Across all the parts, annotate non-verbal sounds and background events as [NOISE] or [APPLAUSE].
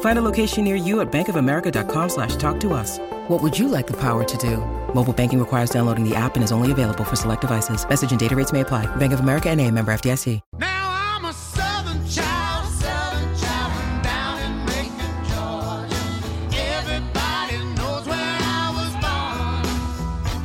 Find a location near you at bankofamerica.com slash talk to us. What would you like the power to do? Mobile banking requires downloading the app and is only available for select devices. Message and data rates may apply. Bank of America and a member FDIC. Now I'm a southern child, southern child from down in Macon, Georgia. Everybody knows where I was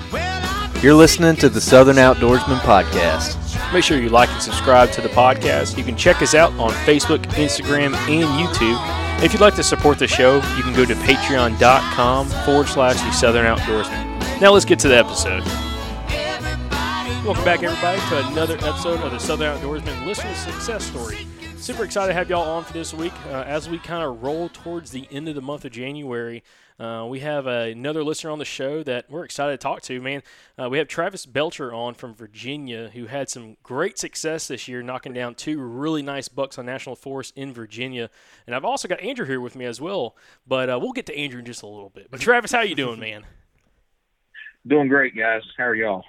born. Well, You're listening to the Southern Outdoorsman Podcast. Make sure you like and subscribe to the podcast. You can check us out on Facebook, Instagram, and YouTube. If you'd like to support the show, you can go to patreon.com forward slash the Southern Outdoorsman. Now let's get to the episode. Welcome back, everybody, to another episode of the Southern Outdoorsman Listener Success Story. Super excited to have y'all on for this week. Uh, as we kind of roll towards the end of the month of January, uh, we have uh, another listener on the show that we're excited to talk to, man. Uh, we have Travis Belcher on from Virginia, who had some great success this year, knocking down two really nice bucks on National Forest in Virginia. And I've also got Andrew here with me as well, but uh, we'll get to Andrew in just a little bit. But Travis, how you doing, man? Doing great, guys. How are y'all?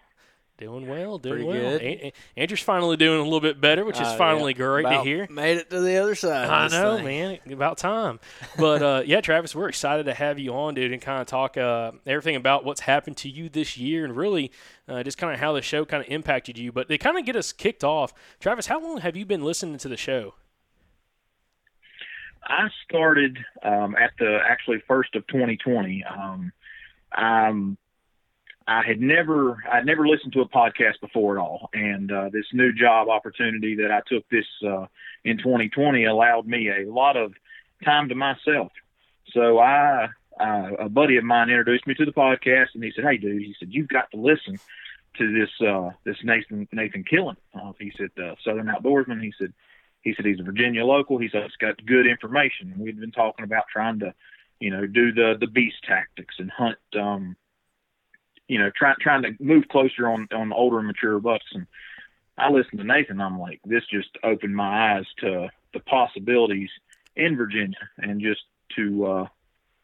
Doing well, doing Pretty well. good. A- A- Andrew's finally doing a little bit better, which is Oh, finally yeah. great to hear. Made it to the other side. I know, thing. man. About time. But uh, [LAUGHS] yeah, Travis, we're excited to have you on, dude, and kind of talk uh, everything about what's happened to you this year and really uh, just kind of how the show kind of impacted you. But they kind of get us kicked off. Travis, how long have you been listening to the show? I started um, at the actually first of 2020. Um, um, I had never I'd never listened to a podcast before at all, and uh, this new job opportunity that I took this uh, in 2020 allowed me a lot of time to myself. So I uh, a buddy of mine introduced me to the podcast, and he said, "Hey, dude," he said, "You've got to listen to this uh, this Nathan Nathan Killen." Uh, he said, "Southern Outdoorsman." He said he said he's a Virginia local. He said it's got good information. We'd been talking about trying to, you know, do the the beast tactics and hunt, um, you know, trying trying to move closer on on older and mature bucks. And I listened to Nathan. I'm like, this just opened my eyes to the possibilities in Virginia, and just to uh,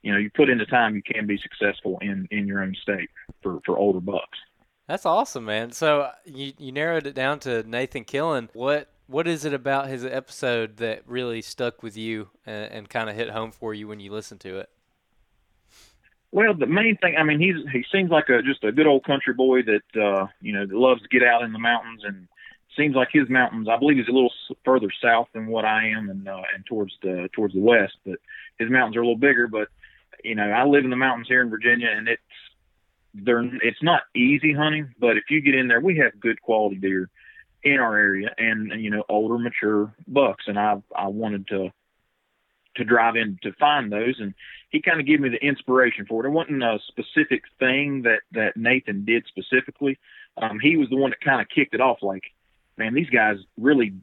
you know, you put in the time, you can be successful in in your own state for for older bucks. That's awesome, man. So uh, you you narrowed it down to Nathan Killen. What what is it about his episode that really stuck with you and, and kind of hit home for you when you listened to it? Well, the main thing, I mean, he's he seems like a just a good old country boy that uh, you know that loves to get out in the mountains, and seems like his mountains. I believe he's a little further south than what I am, and uh, and towards the towards the west, but his mountains are a little bigger. But you know, I live in the mountains here in Virginia, and it's they're it's not easy hunting, but if you get in there, we have good quality deer in our area, and you know, older, mature bucks, and I I wanted to to drive in to find those and he kind of gave me the inspiration for it. It wasn't a specific thing that that Nathan did specifically. Um, he was the one that kind of kicked it off. Like, man, these guys really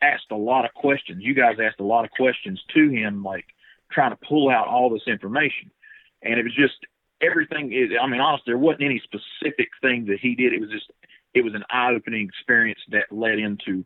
asked a lot of questions. You guys asked a lot of questions to him, like trying to pull out all this information. And it was just everything. Is, I mean, honestly, there wasn't any specific thing that he did. It was just it was an eye-opening experience that led into,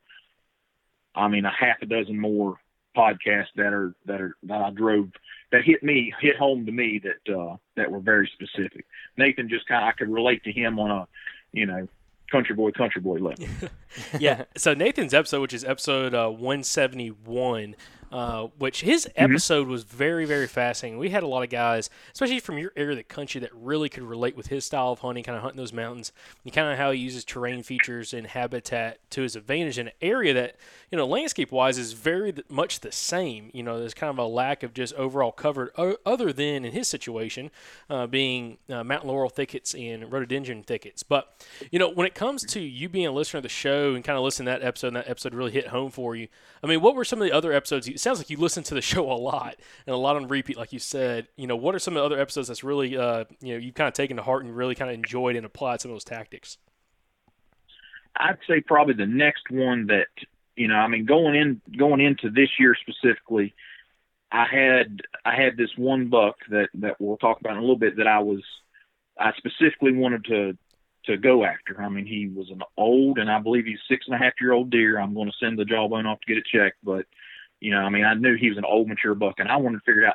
I mean, a half a dozen more podcasts that are that are that I drove that hit me hit home to me that uh that were very specific. Nathan just kind of I could relate to him on a you know country boy country boy level. [LAUGHS] yeah. So Nathan's episode, which is episode uh, 171, uh, which his episode was very, very fascinating. We had a lot of guys, especially from your area of the country, that really could relate with his style of hunting, kind of hunting those mountains, and kind of how he uses terrain features and habitat to his advantage in an area that, you know, landscape wise is very much the same. You know, there's kind of a lack of just overall cover, other than in his situation, uh, being uh, mountain laurel thickets and rhododendron thickets. But, you know, when it comes to you being a listener of the show and kind of listening to that episode, and that episode really hit home for you, I mean, what were some of the other episodes? It sounds like you listen to the [LAUGHS] show a lot and a lot on repeat, like you said. You know, what are some of the other episodes that's really, uh, you know, you've kind of taken to heart and really kind of enjoyed and applied some of those tactics? I'd say probably the next one that you know, I mean, going in going into this year specifically, I had I had this one buck that that we'll talk about in a little bit that I was I specifically wanted to to go after. I mean, he was an old and I believe he's six and a half year old deer. I'm going to send the jawbone off to get it checked, but you know, I mean, I knew he was an old mature buck, and I wanted to figure out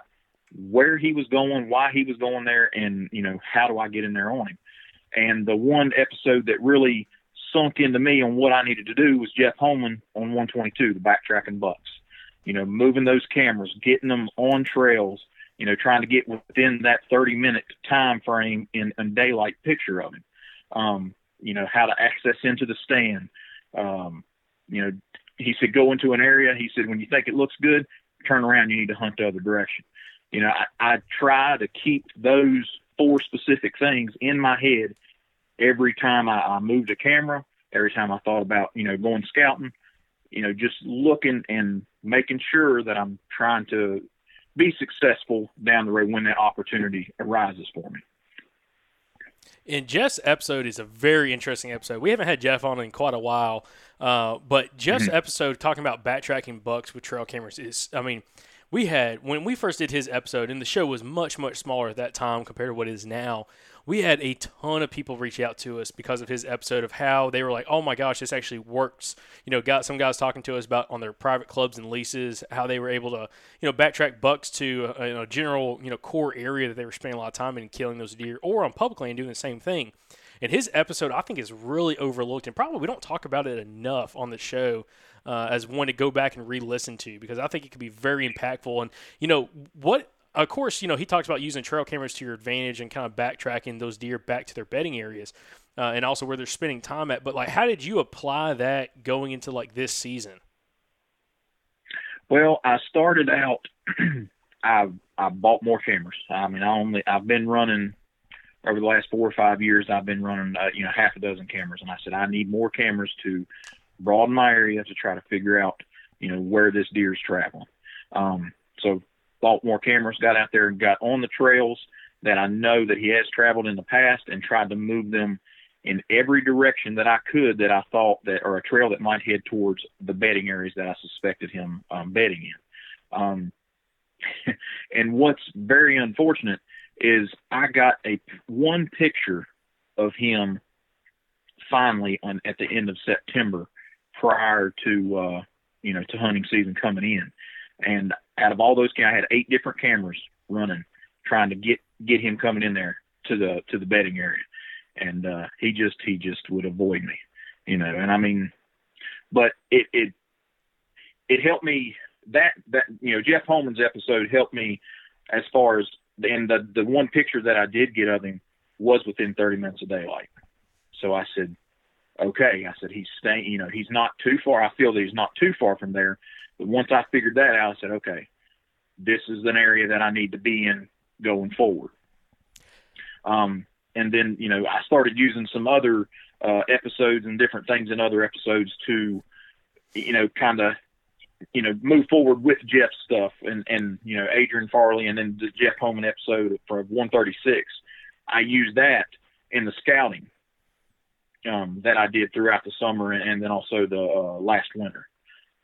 where he was going, why he was going there, and you know, how do I get in there on him. And the one episode that really sunk into me on what I needed to do was Jeff Holman on 122, the backtracking bucks. You know, moving those cameras, getting them on trails, you know, trying to get within that 30 minute time frame in a daylight picture of him. Um, you know, how to access into the stand. Um, you know, he said go into an area. He said when you think it looks good, turn around. You need to hunt the other direction. You know, I, I try to keep those four specific things in my head every time I, I moved a camera, every time I thought about, you know, going scouting, you know, just looking and making sure that I'm trying to be successful down the road when that opportunity arises for me. And Jeff's episode is a very interesting episode. We haven't had Jeff on in quite a while, uh, but Jeff's episode talking about backtracking bucks with trail cameras is, I mean, we had when we first did his episode, and the show was much much smaller at that time compared to what it is now. We had a ton of people reach out to us because of his episode of how they were like, "Oh my gosh, this actually works." You know, got some guys talking to us about on their private clubs and leases how they were able to, you know, backtrack bucks to a, you know, general you know core area that they were spending a lot of time in killing those deer, or on public land doing the same thing. And his episode, I think, is really overlooked, and probably we don't talk about it enough on the show uh, as one to go back and re-listen to because I think it could be very impactful. And you know what? Of course, you know he talks about using trail cameras to your advantage and kind of backtracking those deer back to their bedding areas, uh, and also where they're spending time at. But like, how did you apply that going into like this season? Well, I started out. [CLEARS THROAT] I I bought more cameras. I mean, I only I've been running over the last four or five years. I've been running uh, you know half a dozen cameras, and I said I need more cameras to broaden my area to try to figure out you know where this deer's traveling. Um, so bought more cameras, got out there and got on the trails that I know that he has traveled in the past, and tried to move them in every direction that I could that I thought that or a trail that might head towards the bedding areas that I suspected him um, bedding in. Um, [LAUGHS] and what's very unfortunate is I got a one picture of him finally on at the end of September prior to uh, you know to hunting season coming in, and out of all those, I had eight different cameras running, trying to get get him coming in there to the to the bedding area, and uh, he just he just would avoid me, you know. And I mean, but it it it helped me that that you know Jeff Holman's episode helped me as far as and the the one picture that I did get of him was within 30 minutes of daylight. So I said, okay. I said he's staying. You know, he's not too far. I feel that he's not too far from there. But once I figured that out, I said, okay, this is an area that I need to be in going forward. Um, and then you know I started using some other uh, episodes and different things in other episodes to, you know, kind of you know, move forward with Jeff's stuff and, and, you know, Adrian Farley and then the Jeff Holman episode for 136. I used that in the scouting um, that I did throughout the summer and, and then also the uh, last winter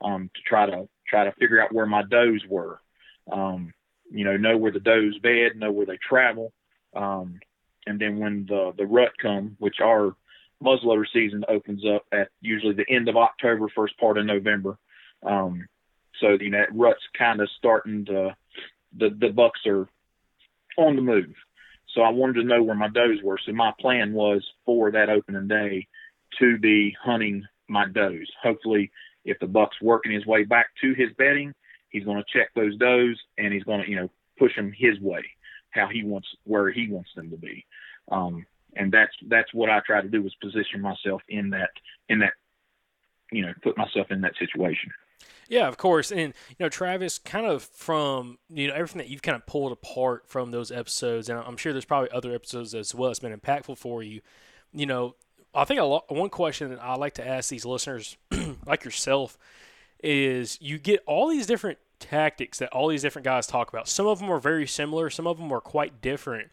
um, to try to try to figure out where my does were. Um, you know, know where the does bed, know where they travel. Um, and then when the, the rut come, which our muzzleloader season opens up at usually the end of October, first part of November, um, so you know that rut's kind of starting to the the bucks are on the move. So I wanted to know where my does were. So my plan was for that opening day to be hunting my does. Hopefully, if the buck's working his way back to his bedding, he's going to check those does and he's going to you know push them his way, how he wants where he wants them to be. Um, and that's that's what I try to do is position myself in that in that you know put myself in that situation. Yeah, of course. And, you know, Travis, kind of from, you know, everything that you've kind of pulled apart from those episodes, and I'm sure there's probably other episodes as well that's been impactful for you. You know, I think a lot, one question that I like to ask these listeners, [CLEARS THROAT] like yourself, is you get all these different tactics that all these different guys talk about. Some of them are very similar, some of them are quite different.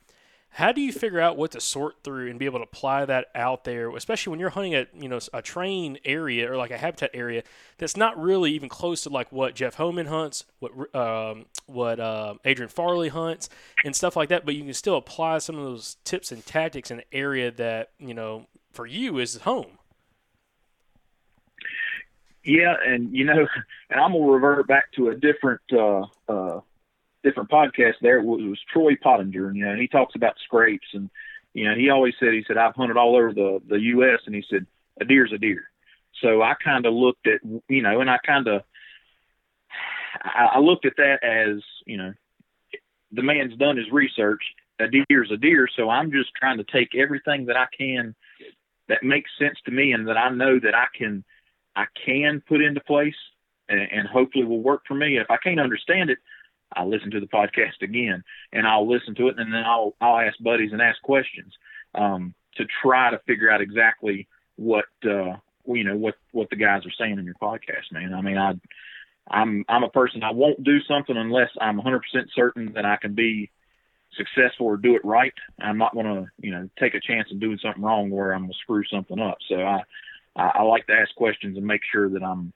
How do you figure out what to sort through and be able to apply that out there, especially when you're hunting a you know a train area or like a habitat area that's not really even close to like what Jeff Holman hunts, what um, what uh, Adrian Farley hunts, and stuff like that. But you can still apply some of those tips and tactics in an area that you know for you is home. Yeah, and you know, [LAUGHS] and I'm gonna revert back to a different uh, uh, different podcast there. It was Troy Pottinger, and you know, and he talks about scrapes, and you know, he always said he said I've hunted all over the the U.S. and he said a deer's a deer. So I kind of looked at you know, and I kind of I, I looked at that as you know, the man's done his research. A deer's a deer, so I'm just trying to take everything that I can that makes sense to me and that I know that I can I can put into place and, and hopefully will work for me. If I can't understand it, I'll listen to the podcast again and I'll listen to it and then I'll I'll ask buddies and ask questions um, to try to figure out exactly what uh, you know what what the guys are saying in your podcast, man. I mean, I I'm I'm a person I won't do something unless I'm 100% certain that I can be successful or do it right. I'm not going to you know take a chance of doing something wrong where I'm going to screw something up. So I I, I like to ask questions and make sure that I'm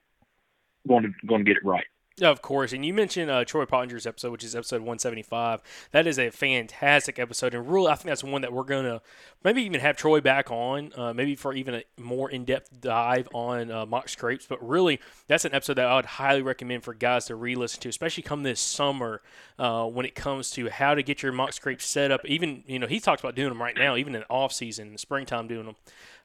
going to going to get it right. Of course, and you mentioned uh, Troy Pottinger's episode, which is episode 175. That is a fantastic episode, and really, I think that's one that we're gonna maybe even have Troy back on, uh, maybe for even a more in-depth dive on uh, mock scrapes. But really, that's an episode that I would highly recommend for guys to re-listen to, especially come this summer uh, when it comes to how to get your mock scrapes set up. Even you know, he talks about doing them right now, even in the off season, springtime, doing them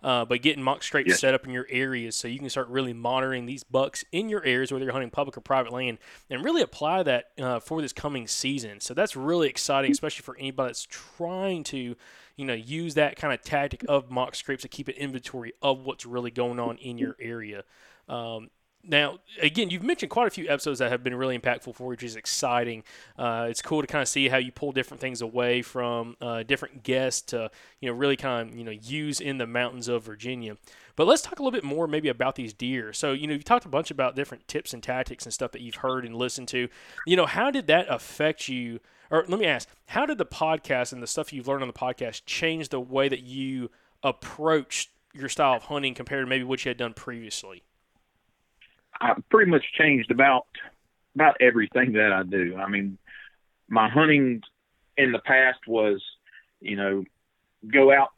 uh, but getting mock scrapes yes. set up in your areas so you can start really monitoring these bucks in your areas, whether you're hunting public or private land, and really apply that uh, for this coming season. So that's really exciting, especially for anybody that's trying to, you know, use that kind of tactic of mock scrapes to keep an inventory of what's really going on in your area. Um, now, again, you've mentioned quite a few episodes that have been really impactful for you, which is exciting. Uh, it's cool to kind of see how you pull different things away from uh, different guests to, you know, really kind of, you know, use in the mountains of Virginia. But let's talk a little bit more maybe about these deer. So, you know, you talked a bunch about different tips and tactics and stuff that you've heard and listened to. You know, how did that affect you? Or let me ask, how did the podcast and the stuff you've learned on the podcast change the way that you approached your style of hunting compared to maybe what you had done previously? I pretty much changed about about everything that I do. I mean, my hunting in the past was, you know, go out,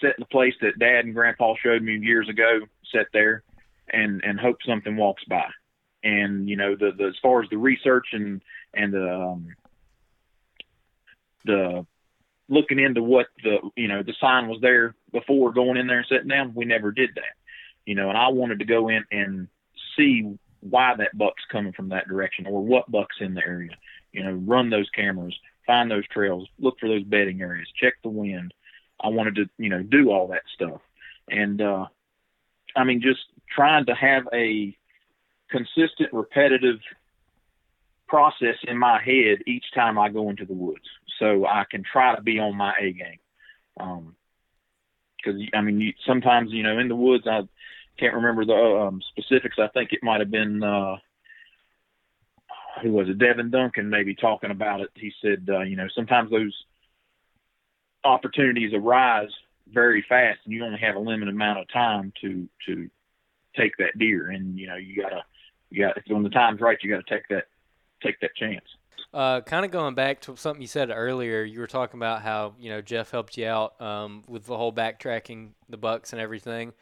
sit in the place that Dad and Grandpa showed me years ago, sit there, and and hope something walks by. And you know the, the as far as the research and and the um, the looking into what the you know the sign was there before going in there and sitting down, we never did that. You know, and I wanted to go in and see why that buck's coming from that direction or what buck's in the area. You know, run those cameras, find those trails, look for those bedding areas, check the wind. I wanted to, you know, do all that stuff. And uh I mean just trying to have a consistent repetitive process in my head each time I go into the woods so I can try to be on my A game. Um cuz I mean you, sometimes you know in the woods I can't remember the um, specifics. I think it might have been uh, who was it? Devin Duncan maybe talking about it. He said, uh, you know, sometimes those opportunities arise very fast, and you only have a limited amount of time to to take that deer. And you know, you gotta you got when the time's right, you got to take that take that chance. Uh, kind of going back to something you said earlier, you were talking about how you know Jeff helped you out um, with the whole backtracking the bucks and everything.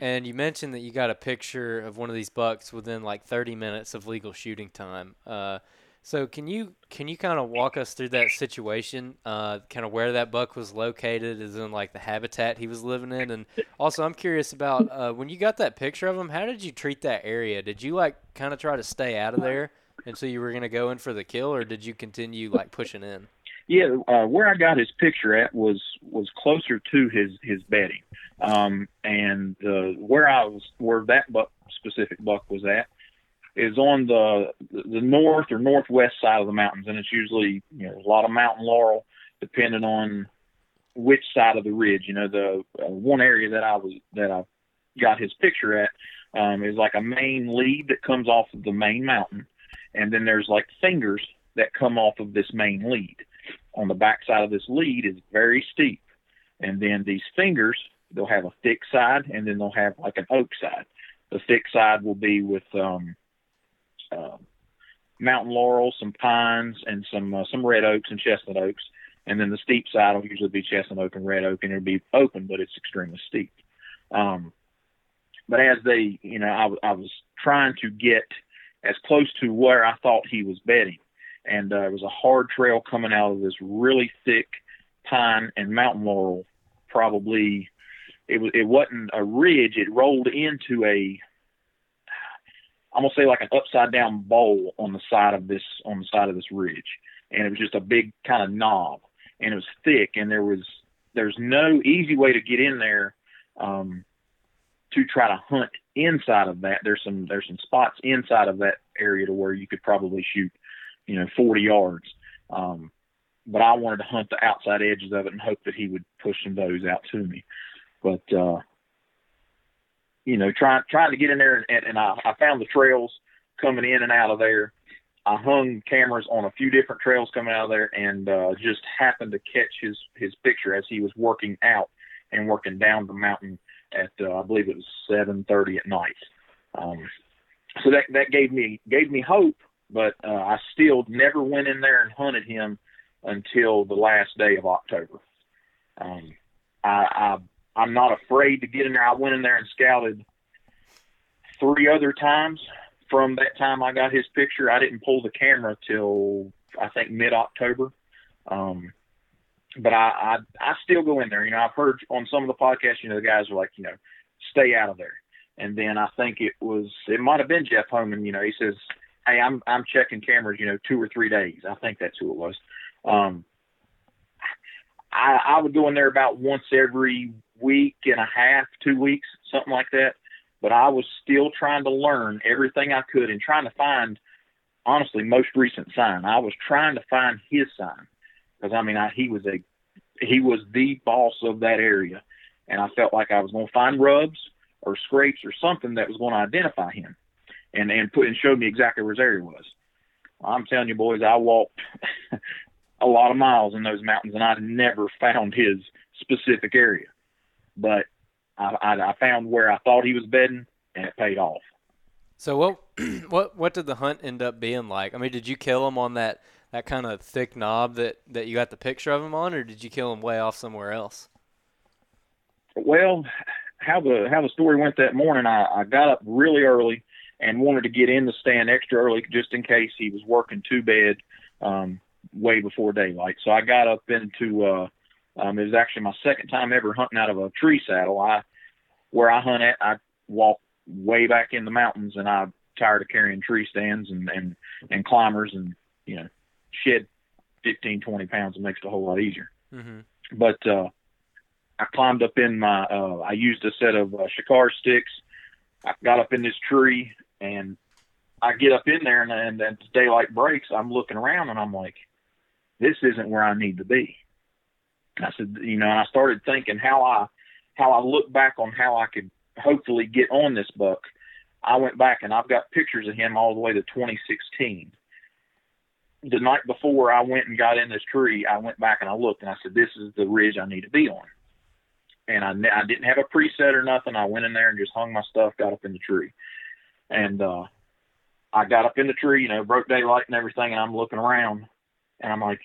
And you mentioned that you got a picture of one of these bucks within like 30 minutes of legal shooting time. Uh, so can you can you kind of walk us through that situation, uh, kind of where that buck was located, is in like the habitat he was living in, and also I'm curious about uh, when you got that picture of him, how did you treat that area? Did you like kind of try to stay out of there until you were gonna go in for the kill, or did you continue like pushing in? Yeah, uh, where I got his picture at was was closer to his his bedding, um, and uh, where I was where that buck specific buck was at is on the the north or northwest side of the mountains, and it's usually you know a lot of mountain laurel, depending on which side of the ridge. You know, the uh, one area that I was that I got his picture at um, is like a main lead that comes off of the main mountain, and then there's like fingers that come off of this main lead on the backside of this lead is very steep. And then these fingers, they'll have a thick side and then they'll have like an oak side. The thick side will be with um, uh, mountain laurel, some pines, and some uh, some red oaks and chestnut oaks. And then the steep side will usually be chestnut oak and red oak, and it'll be open, but it's extremely steep. Um, but as they, you know, I, I was trying to get as close to where I thought he was bedding and uh, it was a hard trail coming out of this really thick pine and mountain laurel. Probably, it was it wasn't a ridge; it rolled into a I'm gonna say like an upside down bowl on the side of this on the side of this ridge, and it was just a big kind of knob, and it was thick, and there was there's no easy way to get in there um, to try to hunt inside of that. There's some there's some spots inside of that area to where you could probably shoot you know, 40 yards. Um, but I wanted to hunt the outside edges of it and hope that he would push some those out to me. But, uh, you know, trying, trying to get in there and, and I, I found the trails coming in and out of there. I hung cameras on a few different trails coming out of there and, uh, just happened to catch his, his picture as he was working out and working down the mountain at, uh, I believe it was 730 at night. Um, so that, that gave me, gave me hope but uh, I still never went in there and hunted him until the last day of October. Um, I, I I'm not afraid to get in there. I went in there and scouted three other times from that time I got his picture. I didn't pull the camera till I think mid October. Um, but I, I I still go in there. You know, I've heard on some of the podcasts, you know, the guys are like, you know, stay out of there. And then I think it was it might have been Jeff Homan. You know, he says hey, I'm I'm checking cameras, you know, two or three days. I think that's who it was. Um, I I would go in there about once every week and a half, two weeks, something like that. But I was still trying to learn everything I could and trying to find, honestly, most recent sign. I was trying to find his sign because I mean, I, he was a he was the boss of that area, and I felt like I was going to find rubs or scrapes or something that was going to identify him and and put and showed me exactly where his area was. I'm telling you, boys, I walked [LAUGHS] a lot of miles in those mountains, and I never found his specific area. But I, I, I found where I thought he was bedding, and it paid off. So what [CLEARS THROAT] what what did the hunt end up being like? I mean, did you kill him on that that kind of thick knob that that you got the picture of him on, or did you kill him way off somewhere else? Well, how the how the story went that morning. I, I got up really early and wanted to get in the stand extra early just in case he was working to bed um, way before daylight. So I got up into uh, um, it was actually my second time ever hunting out of a tree saddle. I where I hunt at, I walk way back in the mountains, and I'm tired of carrying tree stands and and and climbers, and you know, shed 15, 20 pounds. It makes it a whole lot easier. Mm-hmm. But uh, I climbed up in my. Uh, I used a set of uh, shikar sticks. I got up in this tree, and I get up in there, and and then daylight breaks. I'm looking around, and I'm like, this isn't where I need to be. I said, you know, and I started thinking how I how I look back on how I could hopefully get on this buck. I went back and I've got pictures of him all the way to 2016. The night before I went and got in this tree, I went back and I looked and I said, this is the ridge I need to be on. And I, I didn't have a preset or nothing. I went in there and just hung my stuff, got up in the tree. And, uh, I got up in the tree, you know, broke daylight and everything. And I'm looking around and I'm like,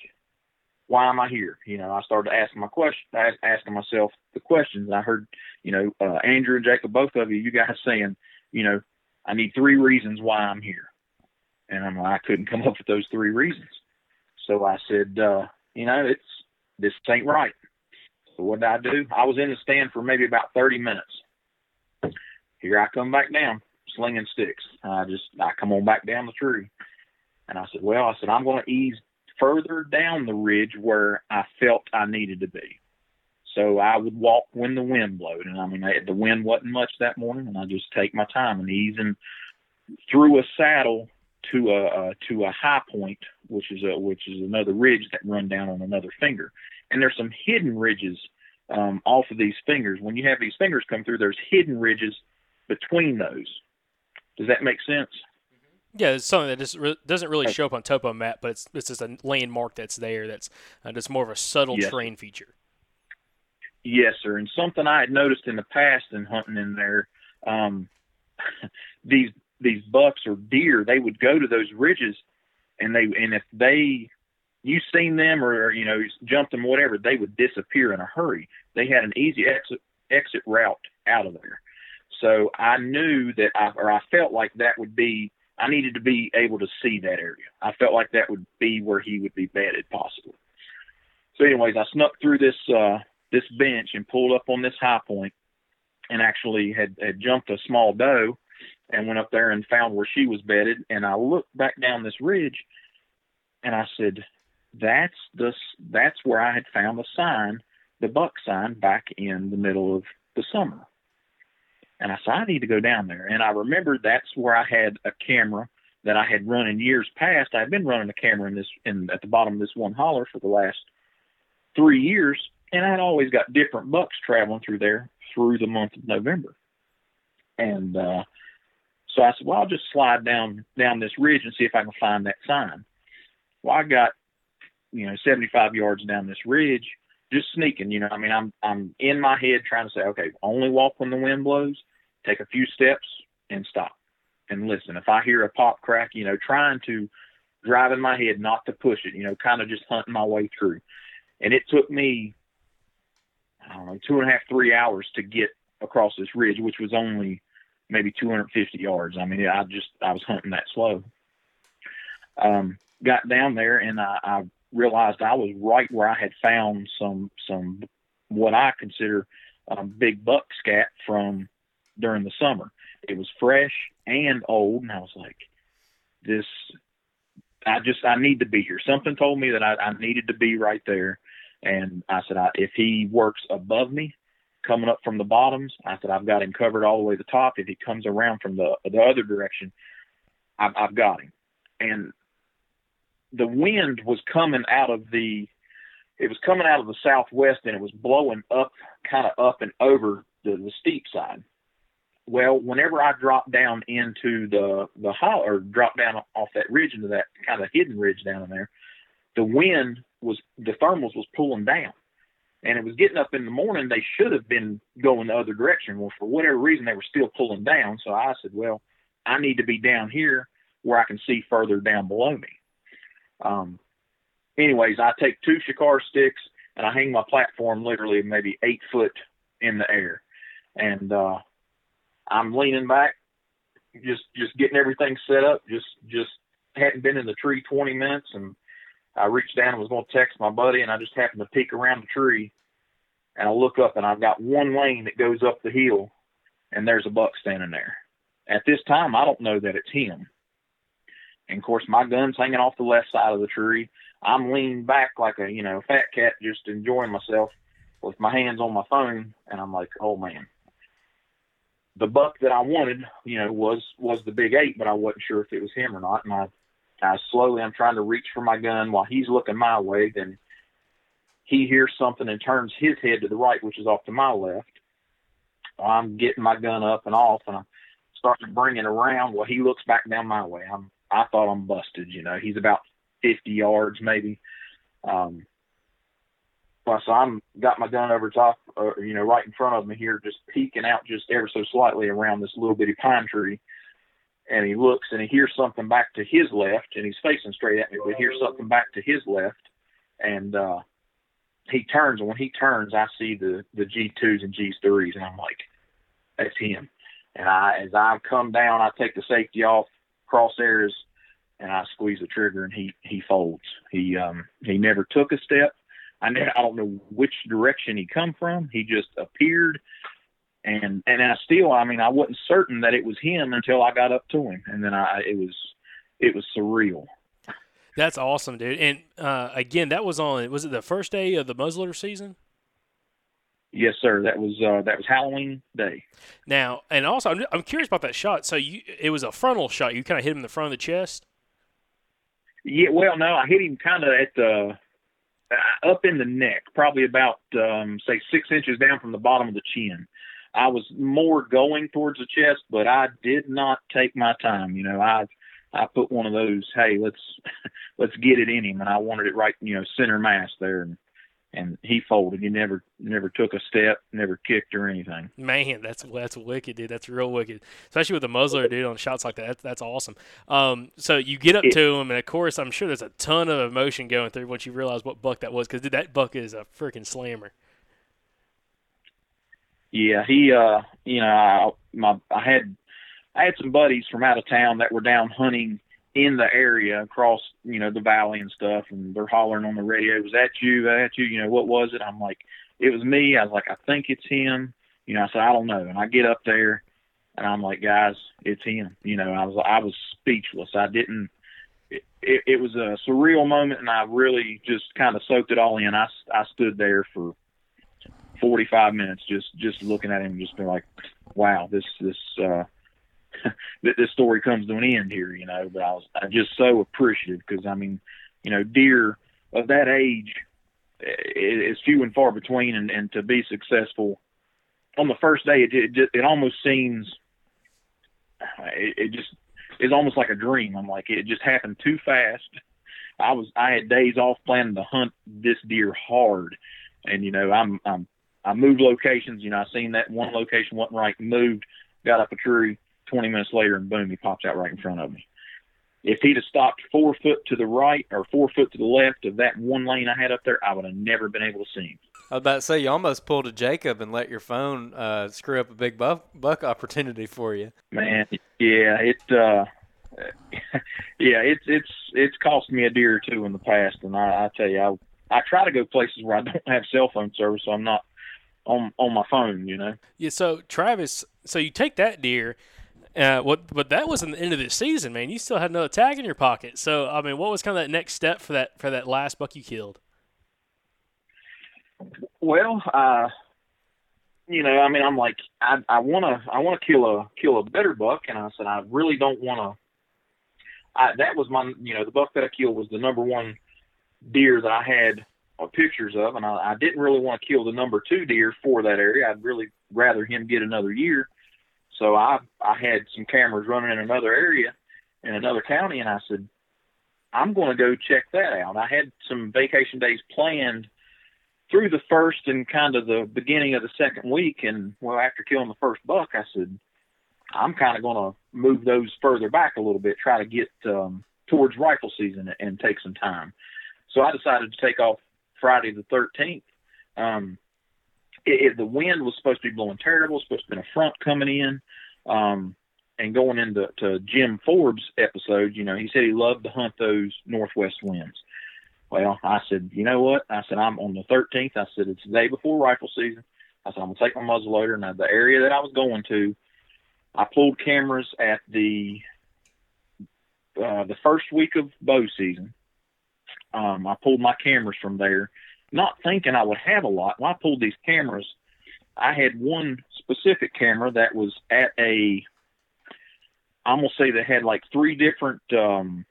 why am I here? You know, I started asking my question, asking myself the questions. I heard, you know, uh, Andrew and Jacob, both of you, you guys saying, you know, I need three reasons why I'm here, and I'm like, I couldn't come up with those three reasons. So I said, uh, you know, it's this ain't right. So what did I do? I was in the stand for maybe about 30 minutes. Here I come back down, slinging sticks. I just I come on back down the tree, and I said, well, I said I'm going to ease further down the ridge where I felt I needed to be. So I would walk when the wind blowed, and I mean the wind wasn't much that morning, and I just take my time and easing through a saddle to a uh, to a high point, which is a which is another ridge that run down on another finger, and there's some hidden ridges um, off of these fingers. When you have these fingers come through, there's hidden ridges between those. Does that make sense? Yeah, it's something that just re- doesn't really show up on topo map, but it's it's just a landmark that's there. That's uh, just more of a subtle Yes. terrain feature. Yes, sir. And something I had noticed in the past in hunting in there, um, [LAUGHS] these these bucks or deer, they would go to those ridges, and they and if they you seen them or you know jumped them whatever, they would disappear in a hurry. They had an easy exit exit route out of there. So I knew that I or I felt like that would be I needed to be able to see that area. I felt like that would be where he would be bedded possibly. So anyways, I snuck through this uh this bench and pulled up on this high point and actually had, had jumped a small doe and went up there and found where she was bedded. And I looked back down this ridge and I said, that's the, that's where I had found the sign, the buck sign back in the middle of the summer. And I said, I need to go down there. And I remembered that's where I had a camera that I had run in years past. I've been running a camera in this, in at the bottom of this one holler for the last three years and I'd always got different bucks traveling through there through the month of November. And uh, so I said, well, I'll just slide down down this ridge and see if I can find that sign. Well, I got you know 75 yards down this ridge, just sneaking. You know, I mean, I'm I'm in my head trying to say, okay, only walk when the wind blows, take a few steps and stop and listen. If I hear a pop crack, you know, trying to drive in my head not to push it, you know, kind of just hunting my way through. And it took me I don't know, two and a half, three hours to get across this ridge, which was only maybe 250 yards. I mean, I just, I was hunting that slow. Um, got down there and I, I realized I was right where I had found some, some, what I consider um, big buck scat from during the summer. It was fresh and old. And I was like, this, I just, I need to be here. Something told me that I, I needed to be right there. And I said, I, if he works above me, coming up from the bottoms, I said, I've got him covered all the way to the top. If he comes around from the the other direction, I've, I've got him. And the wind was coming out of the, it was coming out of the southwest and it was blowing up, kind of up and over the, the steep side. Well, whenever I dropped down into the the hollow or dropped down off that ridge into that kind of hidden ridge down in there, the wind was the thermals was pulling down. And it was getting up in the morning they should have been going the other direction. Well for whatever reason they were still pulling down. So i said well i need to be down here where i can see further down below me. Um anyways i take two shikar sticks and i hang my platform literally maybe eight foot in the air. And uh, I'm leaning back, just just getting everything set up. Just just hadn't been in the tree 20 minutes, and I reached down and was going to text my buddy, and I just happened to peek around the tree, and I look up, and I've got one lane that goes up the hill, and there's a buck standing there. At this time, I don't know that it's him. And of course, my gun's hanging off the left side of the tree. I'm leaning back like a you know fat cat, just enjoying myself with my hands on my phone, and I'm like, oh man. The buck that I wanted, you know, was was the big eight, but I wasn't sure if it was him or not. And I, I slowly, I'm trying to reach for my gun while he's looking my way. Then he hears something and turns his head to the right, which is off to my left. I'm getting my gun up and off, and I'm starting to bring it around. Well, he looks back down my way. I'm, I thought I'm busted. You know, he's about 50 yards maybe. Um, so I'm got my gun over top, uh, you know, right in front of me here, just peeking out just ever so slightly around this little bitty pine tree. And he looks and he hears something back to his left, and he's facing straight at me, but hears something back to his left, and uh, he turns. And when he turns, I see the the G2s and G3s, and I'm like, that's him. And I, as I come down, I take the safety off, crosshairs, and I squeeze the trigger, and he he folds. He um he never took a step. I never, I don't know which direction he come from. He just appeared, and and I still, I mean, I wasn't certain that it was him until I got up to him, and then I it was it was surreal. That's awesome, dude. And uh, again, that was on. Was it the first day of the muzzleloader season? Yes, sir. That was uh, that was Halloween day. Now, and also, I'm, I'm curious about that shot. So you, it was a frontal shot. You kind of hit him in the front of the chest. Yeah, well, no, I hit him kind of at the uh, up in the neck, probably about um, say six inches down from the bottom of the chin. I was more going towards the chest, but I did not take my time. You know, I I put one of those, hey, let's [LAUGHS] let's get it in him, and I wanted it right, you know, center mass there, and and he folded. He never never took a step, never kicked or anything. Man, that's that's wicked, dude. That's real wicked, especially with the muzzler, dude, on shots like that. That's, that's awesome. Um, so you get up It- to him, and of course, I'm sure there's a ton of emotion going through once you realize what buck that was, because that buck is a freaking slammer. Yeah, he uh you know, I my I had I had some buddies from out of town that were down hunting in the area across, you know, the valley and stuff and they're hollering on the radio, Was that you? Was that you? You know, what was it? I'm like, It was me. I was like, I think it's him. You know, I said, I don't know. And I get up there and I'm like, guys, it's him. You know, I was I was speechless. I didn't it, it, it was a surreal moment and I really just kind of soaked it all in. I, I stood there for 45 minutes just just looking at him just being like wow this this uh [LAUGHS] that this story comes to an end here you know but i was i just so appreciative because i mean you know deer of that age i- is few and far between and, and to be successful on the first day it it, it almost seems it, it just is almost like a dream i'm like it just happened too fast i was i had days off planning to hunt this deer hard and you know i'm i'm I moved locations. You know, I seen that one location wasn't right, moved, got up a tree. Twenty minutes later, and boom, he pops out right in front of me. If he'd have stopped four foot to the right or four foot to the left of that one lane I had up there, I would have never been able to see him. I was about to say you almost pulled a Jacob and let your phone uh, screw up a big buck, buck opportunity for you. Man, yeah, it, uh, [LAUGHS] yeah, it's it's it's cost me a deer or two in the past, and I, I tell you, I I try to go places where I [LAUGHS] don't have cell phone service, so I'm not on on my phone. You know. Yeah. So Travis, so you take that deer. Uh, what, but that wasn't the end of the season, man. You still had another tag in your pocket. So, I mean, what was kind of that next step for that for that last buck you killed? Well, uh, you know, I mean, I'm like, I I want to I want to kill a kill a better buck, and I said I really don't want to. I that was my you know the buck that I killed was the number one deer that I had uh, pictures of, and I, I didn't really want to kill the number two deer for that area. I'd really rather him get another year. So I I had some cameras running in another area in another county, and I said I'm going to go check that out. I had some vacation days planned through the first and kind of the beginning of the second week, and well, after killing the first buck, I said, I'm kind of going to move those further back a little bit, try to get um, towards rifle season and take some time. So I decided to take off Friday the 13th. Um, it, it, the wind was supposed to be blowing terrible. Supposed to be a front coming in. Um, and going into to Jim Forbes' episode, you know, he said he loved to hunt those northwest winds. Well, I said, you know what? I said, I'm on the 13th. I said, it's the day before rifle season. I said, I'm going to take my muzzleloader. And the area that I was going to, I pulled cameras at the uh, the first week of bow season. Um, I pulled my cameras from there, not thinking I would have a lot. When I pulled these cameras, I had one specific camera that was at a, I'm gonna say they had like three different. Um,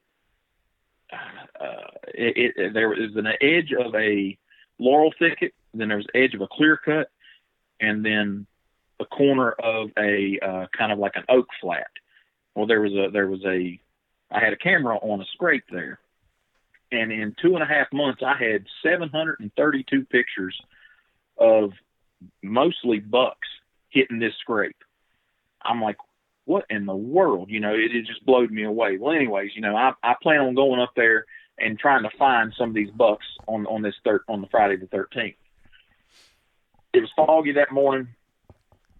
uh, it, it, there was an edge of a laurel thicket, then there was edge of a clear cut, and then a corner of a uh, kind of like an oak flat. Well, there was a there was a I had a camera on a scrape there, and in two and a half months, I had 732 pictures of mostly bucks hitting this scrape. I'm like, what in the world? You know, it, it just blowed me away. Well, anyways, you know, I, I plan on going up there and trying to find some of these bucks on on this thir- on the Friday the 13th. It was foggy that morning.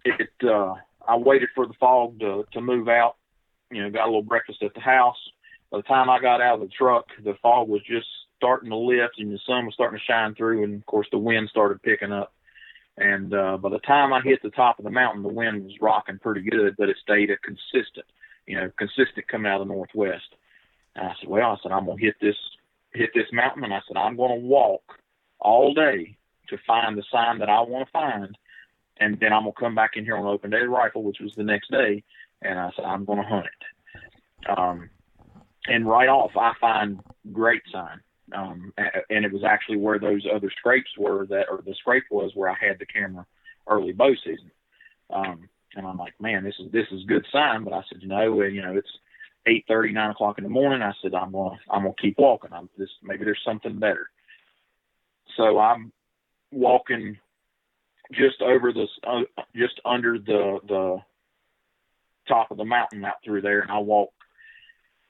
It uh, I waited for the fog to to move out. You know, got a little breakfast at the house. By the time I got out of the truck, the fog was just starting to lift and the sun was starting to shine through, and of course the wind started picking up. And uh, by the time I hit the top of the mountain, the wind was rocking pretty good, but it stayed a consistent, you know, consistent coming out of the northwest. And I said, well, I said I'm gonna hit this hit this mountain, and I said I'm gonna walk all day to find the sign that I want to find, and then I'm gonna come back in here on open day rifle, which was the next day, and I said I'm gonna hunt it. Um, and right off, I find great sign. Um, and it was actually where those other scrapes were that, or the scrape was where I had the camera early bow season. Um, and I'm like, man, this is this is good sign. But I said, know, you know, it's eight thirty, nine o'clock in the morning. I said, I'm gonna I'm gonna keep walking. I'm this maybe there's something better. So I'm walking just over this, uh, just under the the top of the mountain out through there, and I walked.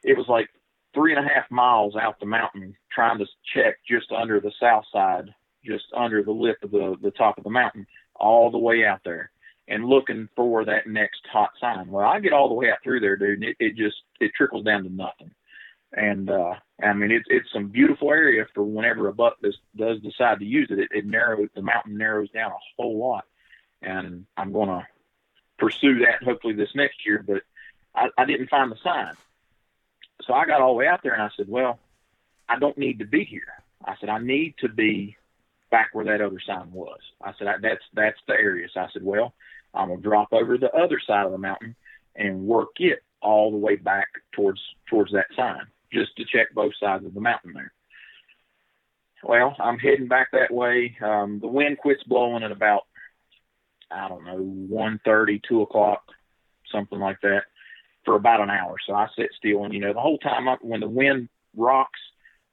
It was like three and a half miles out the mountain, trying to check just under the south side, just under the lip of the the top of the mountain, all the way out there, and looking for that next hot sign. Well, I get all the way out through there, dude, and it, it just it trickles down to nothing. And uh I mean it's it's some beautiful area for whenever a buck does does decide to use it. It, it narrows the mountain narrows down a whole lot, and I'm gonna pursue that hopefully this next year. But I, I didn't find the sign, so I got all the way out there and I said, well, I don't need to be here. I said I need to be back where that other sign was. I said that's that's the area. So I said, well, I'm gonna drop over the other side of the mountain and work it all the way back towards towards that sign, just to check both sides of the mountain there. Well, I'm heading back that way. Um, the wind quits blowing at about I don't know one thirty, two o'clock, something like that, for about an hour. So I sit still, and you know the whole time I, when the wind rocks,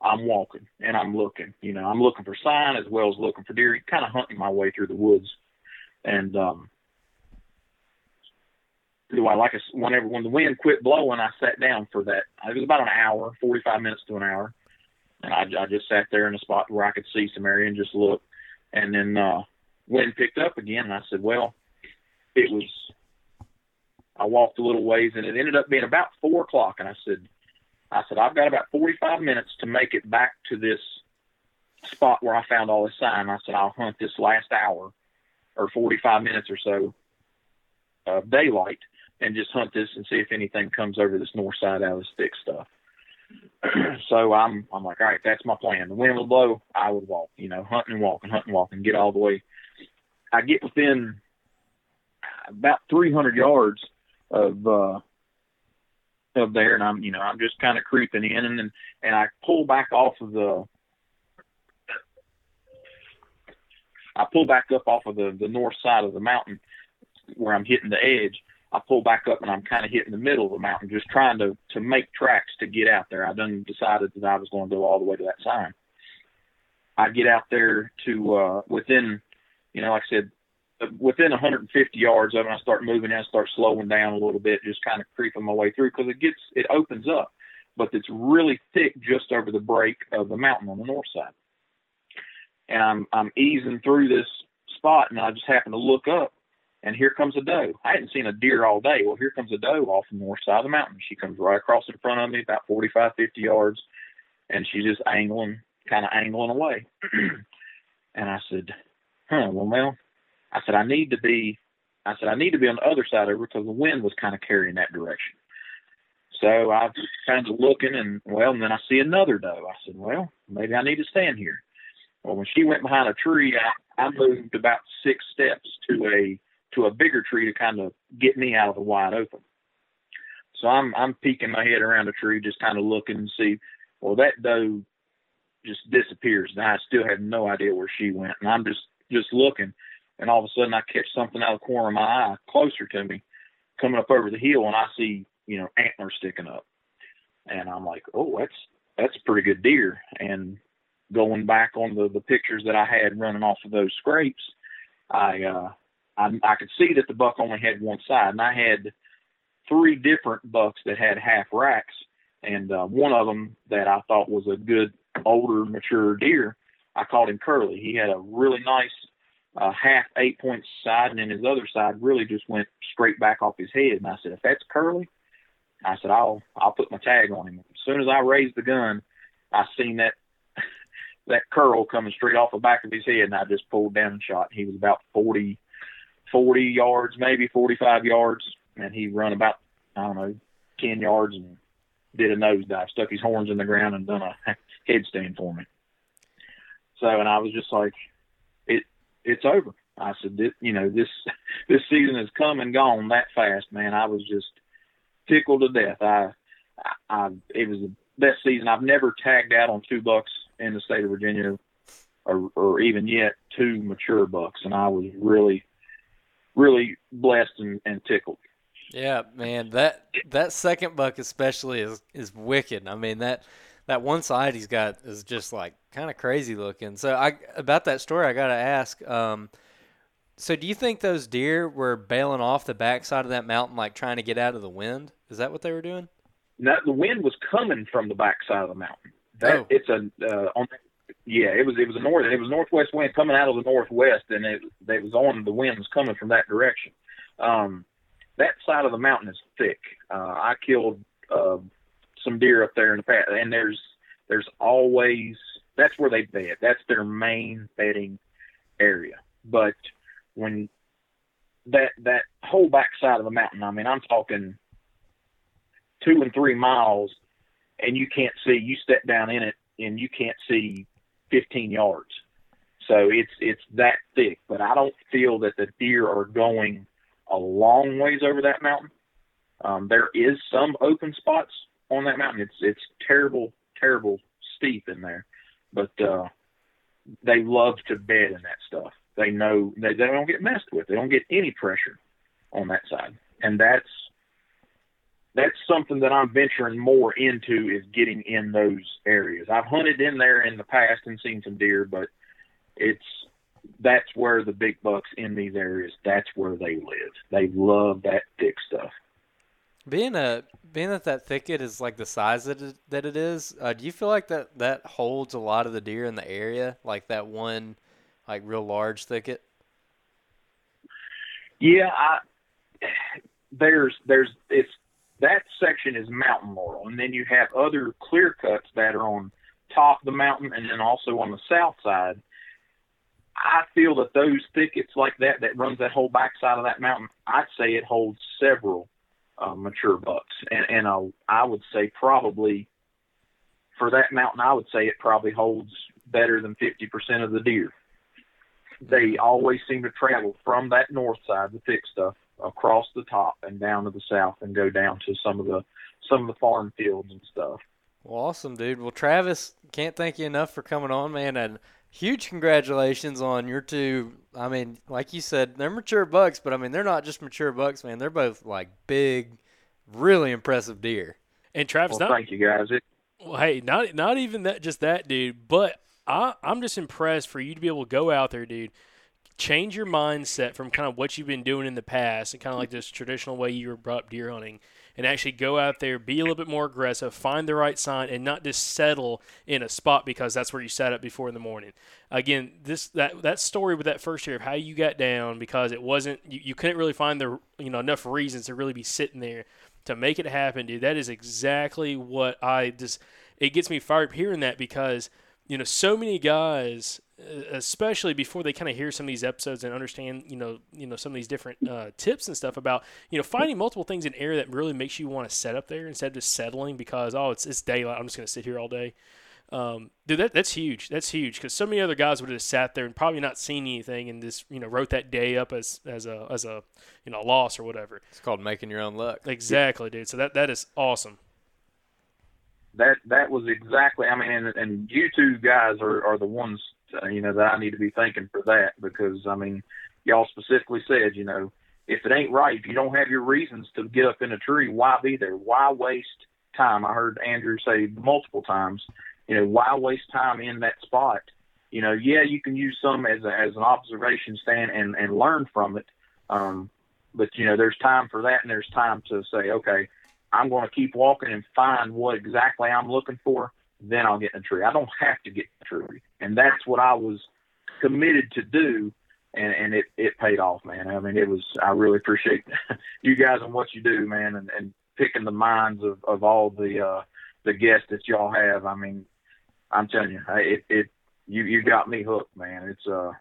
I'm walking and I'm looking. You know, I'm looking for sign as well as looking for deer, kind of hunting my way through the woods. And um, do I like s- whenever when the wind quit blowing, I sat down for that. It was about an hour, 45 minutes to an hour, and I, I just sat there in a spot where I could see some area and just look. And then uh, wind picked up again, and I said, well, it was. I walked a little ways, and it ended up being about four o'clock. And I said, I said, I've got about 45 minutes to make it back to this spot where I found all this sign. I said, I'll hunt this last hour or 45 minutes or so of daylight and just hunt this and see if anything comes over this north side out of this thick stuff. [CLEARS THROAT] so I'm, I'm like, all right, that's my plan. The wind would blow, I would walk, you know, hunt and walking, hunt and walk and get all the way. I get within about 300 yards of, uh, of there. And I'm you know I'm just kind of creeping in and then and I pull back off of the I pull back up off of the the north side of the mountain where I'm hitting the edge. I pull back up and I'm kind of hitting the middle of the mountain just trying to to make tracks to get out there. I done decided that I was going to go all the way to that sign. I get out there to uh within you know like I said within 150 yards of it, I start moving and start slowing down a little bit, just kind of creeping my way through because it gets it opens up, but it's really thick just over the break of the mountain on the north side. And I'm I'm easing through this spot, and I just happen to look up, and here comes a doe. I hadn't seen a deer all day. Well, here comes a doe off the north side of the mountain. She comes right across in front of me, about 45, 50 yards, and she's just angling, kind of angling away. [CLEARS THROAT] and I said, "Huh, well, Mel," I said, "I need to be." I said, I need to be on the other side of her because the wind was kind of carrying that direction. So I was kind of looking, and well, and then I see another doe. I said, well, maybe I need to stand here. Well, when she went behind a tree, I, I moved about six steps to a to a bigger tree to kind of get me out of the wide open. So I'm I'm peeking my head around a tree, just kind of looking and see. Well, that doe just disappears, and I still have no idea where she went. And I'm just just looking, and all of a sudden I catch something out of the corner of my eye closer to me, coming up over the hill, and I see you know antlers sticking up, and I'm like, oh, that's that's a pretty good deer. And going back on the the pictures that I had running off of those scrapes, I uh, I, I could see that the buck only had one side, and I had three different bucks that had half racks, and uh, one of them that I thought was a good older mature deer, I called him Curly. He had a really nice uh, half eight point side, and then his other side really just went straight back off his head. And I said, if that's Curly, I said I'll I'll put my tag on him. As soon as I raised the gun, I seen that [LAUGHS] that curl coming straight off the back of his head, and I just pulled down and shot. He was about 40, 40 yards, maybe 45 yards, and he run about, I don't know, 10 yards and did a nosedive, stuck his horns in the ground and done a [LAUGHS] headstand for me. So, and I was just like, it's over. I said, you know, this, [LAUGHS] this season has come and gone that fast, man. I was just tickled to death. I, I, I it was the best season. I've never tagged out on two bucks in the state of Virginia, or, or even yet two mature bucks, and I was really, really blessed and, and tickled. Yeah, man, that that second buck especially is is wicked. I mean that that one side he's got is just like kind of crazy looking. So I about that story I got to ask. Um, so do you think those deer were bailing off the backside of that mountain, like trying to get out of the wind? Is that what they were doing? No, the wind was coming from the backside of the mountain. That Oh. it's a uh, on. Yeah, it was it was a north it was northwest wind coming out of the northwest, and it it was on the wind was coming from that direction. Um, that side of the mountain is thick. Uh, I killed uh, some deer up there in the past, and there's there's always that's where they bed. That's their main bedding area. But when that that whole backside of the mountain, I mean, I'm talking two and three miles, and you can't see. You step down in it, and you can't see 15 yards. So it's it's that thick. But I don't feel that the deer are going a long ways over that mountain. Um, there is some open spots on that mountain. It's it's terrible, terrible steep in there, but uh, they love to bed in that stuff. They know they, they don't get messed with. They don't get any pressure on that side, and that's that's something that I'm venturing more into is getting in those areas. I've hunted in there in the past and seen some deer, but it's that's where the big bucks in these areas. That's where they live. They love that thick stuff. Being a being that that thicket is like the size that it, that it is, uh, do you feel like that that holds a lot of the deer in the area, like that one, like real large thicket? Yeah, I there's there's it's that section is mountain laurel, and then you have other clear cuts that are on top of the mountain, and then also on the south side. I feel that those thickets like that that runs that whole backside of that mountain, I'd say it holds several uh, mature bucks, and and I would say probably for that mountain, I would say it probably holds better than fifty percent of the deer. They always seem to travel from that north side, the thick stuff, across the top and down to the south, and go down to some of the some of the farm fields and stuff. Well, awesome, dude. Well, Travis, can't thank you enough for coming on, man, and huge congratulations on your two. I mean, like you said, they're mature bucks, but I mean, they're not just mature bucks, man. They're both like big, really impressive deer. And Travis, Well, not, thank you guys. It, Well, hey, not not even that, just that, dude. But I, I'm just impressed for you to be able to go out there, dude. Change your mindset from kind of what you've been doing in the past and kind of like this traditional way you were brought up deer hunting, and actually go out there, be a little bit more aggressive, find the right sign, and not just settle in a spot because that's where you sat up before in the morning. Again, this that that story with that first year of how you got down because it wasn't you, you couldn't really find the you know enough reasons to really be sitting there to make it happen, dude. That is exactly what I just. It gets me fired up hearing that because you know so many guys uh, especially before they kind of hear some of these episodes and understand, you know, you know some of these different uh, tips and stuff about, you know, finding multiple things in air that really makes you want to set up there instead of just settling because oh, it's it's daylight. I'm just going to sit here all day. Um, dude, that, that's huge. That's huge because so many other guys would have sat there and probably not seen anything and just you know wrote that day up as as a as a you know loss or whatever. It's called making your own luck. Exactly, dude. So that that is awesome. That that was exactly. I mean, and, and you two guys are are the ones uh, you know that I need to be thanking for that because I mean, y'all specifically said you know if it ain't right, if you don't have your reasons to get up in a tree, why be there? Why waste time? I heard Andrew say multiple times, you know, why waste time in that spot? You know, yeah, you can use some as a, as an observation stand and and learn from it. Um, but you know, there's time for that, and there's time to say, okay, I'm going to keep walking and find what exactly I'm looking for. Then I'll get in the tree. I don't have to get in the tree, and that's what I was committed to do, and and it it paid off, man. I mean, it was. I really appreciate [LAUGHS] you guys and what you do, man, and and picking the minds of of all the uh the guests that y'all have. I mean, I'm telling you, it it you you got me hooked, man. It's uh,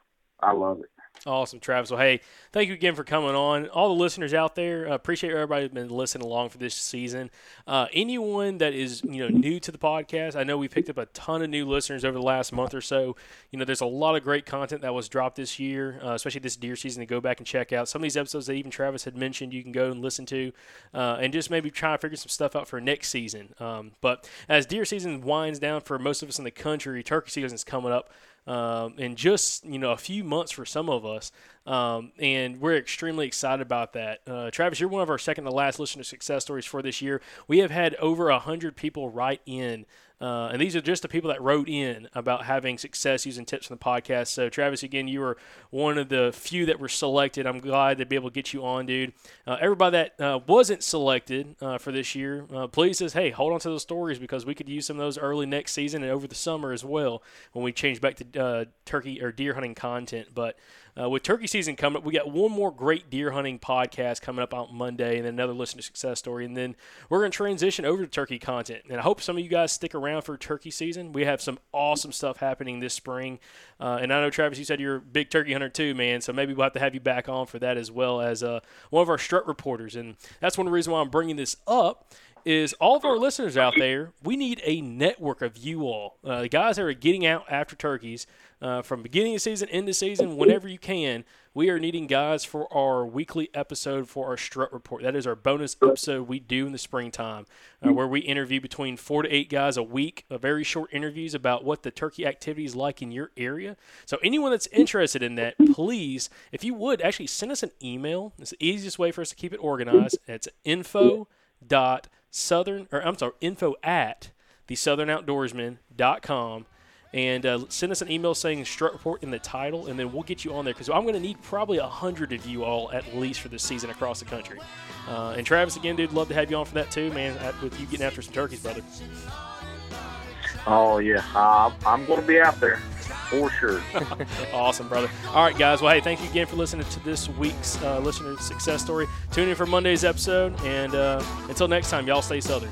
I love it. Awesome, Travis. Well, hey, thank you again for coming on. All the listeners out there, uh, appreciate everybody who's been listening along for this season. Uh, anyone that is you know new to the podcast, I know we picked up a ton of new listeners over the last month or so. You know, there's a lot of great content that was dropped this year, uh, especially this deer season. To go back and check out some of these episodes that even Travis had mentioned, you can go and listen to, uh, and just maybe try to figure some stuff out for next season. Um, but as deer season winds down for most of us in the country, turkey season is coming up um, in just you know a few months for some of us, um, and we're extremely excited about that. Uh, Travis, you're one of our second to last listener success stories for this year. We have had over hundred people write in. Uh, and these are just the people that wrote in about having success using tips from the podcast. So, Travis, again, you were one of the few that were selected. I'm glad to be able to get you on, dude. Uh, everybody that uh, wasn't selected uh, for this year, uh, please says, hey, hold on to those stories because we could use some of those early next season and over the summer as well when we change back to uh, turkey or deer hunting content. But uh, with turkey season coming up, we got one more great deer hunting podcast coming up on Monday, and then another listener success story, and then we're going to transition over to turkey content. And I hope some of you guys stick around for turkey season. We have some awesome stuff happening this spring, uh, and I know Travis, you said you're a big turkey hunter too, man. So maybe we'll have to have you back on for that as well as uh, one of our strut reporters, and that's one reasons why I'm bringing this up is all of our listeners out there, we need a network of you all. Uh, the guys that are getting out after turkeys uh, from beginning of season, end of season, whenever you can. We are needing guys for our weekly episode for our strut report. That is our bonus episode we do in the springtime, uh, where we interview between four to eight guys a week, uh, very short interviews about what the turkey activity is like in your area. So anyone that's interested in that, please, if you would, actually send us an email. It's the easiest way for us to keep it organized. It's info dot southern or I'm sorry, info at the southernoutdoorsman.com and uh, send us an email saying strut report in the title and then we'll get you on there because i'm going to need probably a hundred of you all at least for this season across the country uh, and travis again dude love to have you on for that too man with you getting after some turkeys brother Oh yeah, uh, I'm going to be out there for sure. [LAUGHS] awesome, brother. All right, guys. Well, hey, thank you again for listening to this week's uh, listener success story. Tune in for Monday's episode, and uh, until next time, y'all stay southern.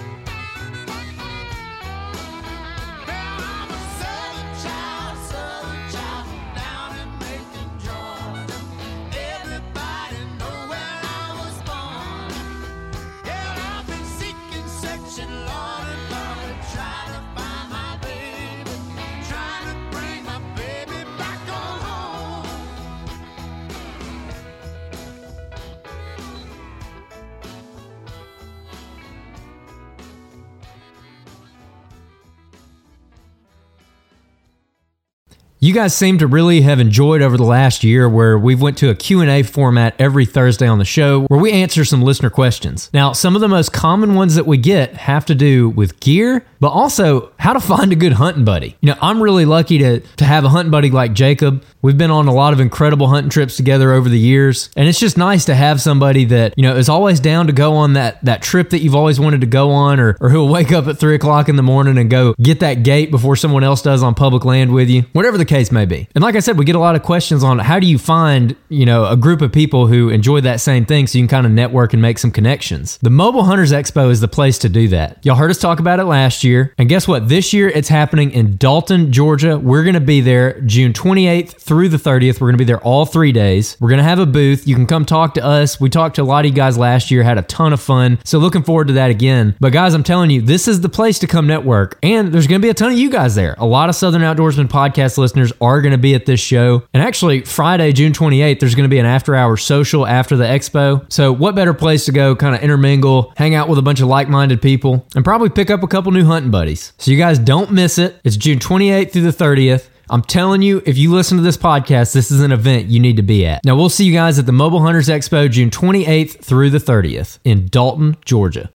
You guys seem to really have enjoyed over the last year where we've went to a Q&A format every Thursday on the show where we answer some listener questions. Now, some of the most common ones that we get have to do with gear, but also how to find a good hunting buddy. You know, I'm really lucky to to have a hunting buddy like Jacob. We've been on a lot of incredible hunting trips together over the years, and it's just nice to have somebody that you know is always down to go on that that trip that you've always wanted to go on, or or who'll wake up at three o'clock in the morning and go get that gate before someone else does on public land with you, whatever the case may be. And like I said, we get a lot of questions on how do you find you know a group of people who enjoy that same thing, so you can kind of network and make some connections. The Mobile Hunters Expo is the place to do that. Y'all heard us talk about it last year, and guess what? This year it's happening in Dalton, Georgia. We're going to be there June 28th through the 30th. We're going to be there all three days. We're going to have a booth. You can come talk to us. We talked to a lot of you guys last year, had a ton of fun. So looking forward to that again. But guys, I'm telling you, this is the place to come network. And there's going to be a ton of you guys there. A lot of Southern Outdoorsman podcast listeners are going to be at this show. And actually, Friday, June 28th, there's going to be an after hour social after the expo. So what better place to go kind of intermingle, hang out with a bunch of like minded people, and probably pick up a couple new hunting buddies. So you guys don't miss it. It's June 28th through the 30th. I'm telling you, if you listen to this podcast, this is an event you need to be at. Now, we'll see you guys at the Mobile Hunters Expo June 28th through the 30th in Dalton, Georgia.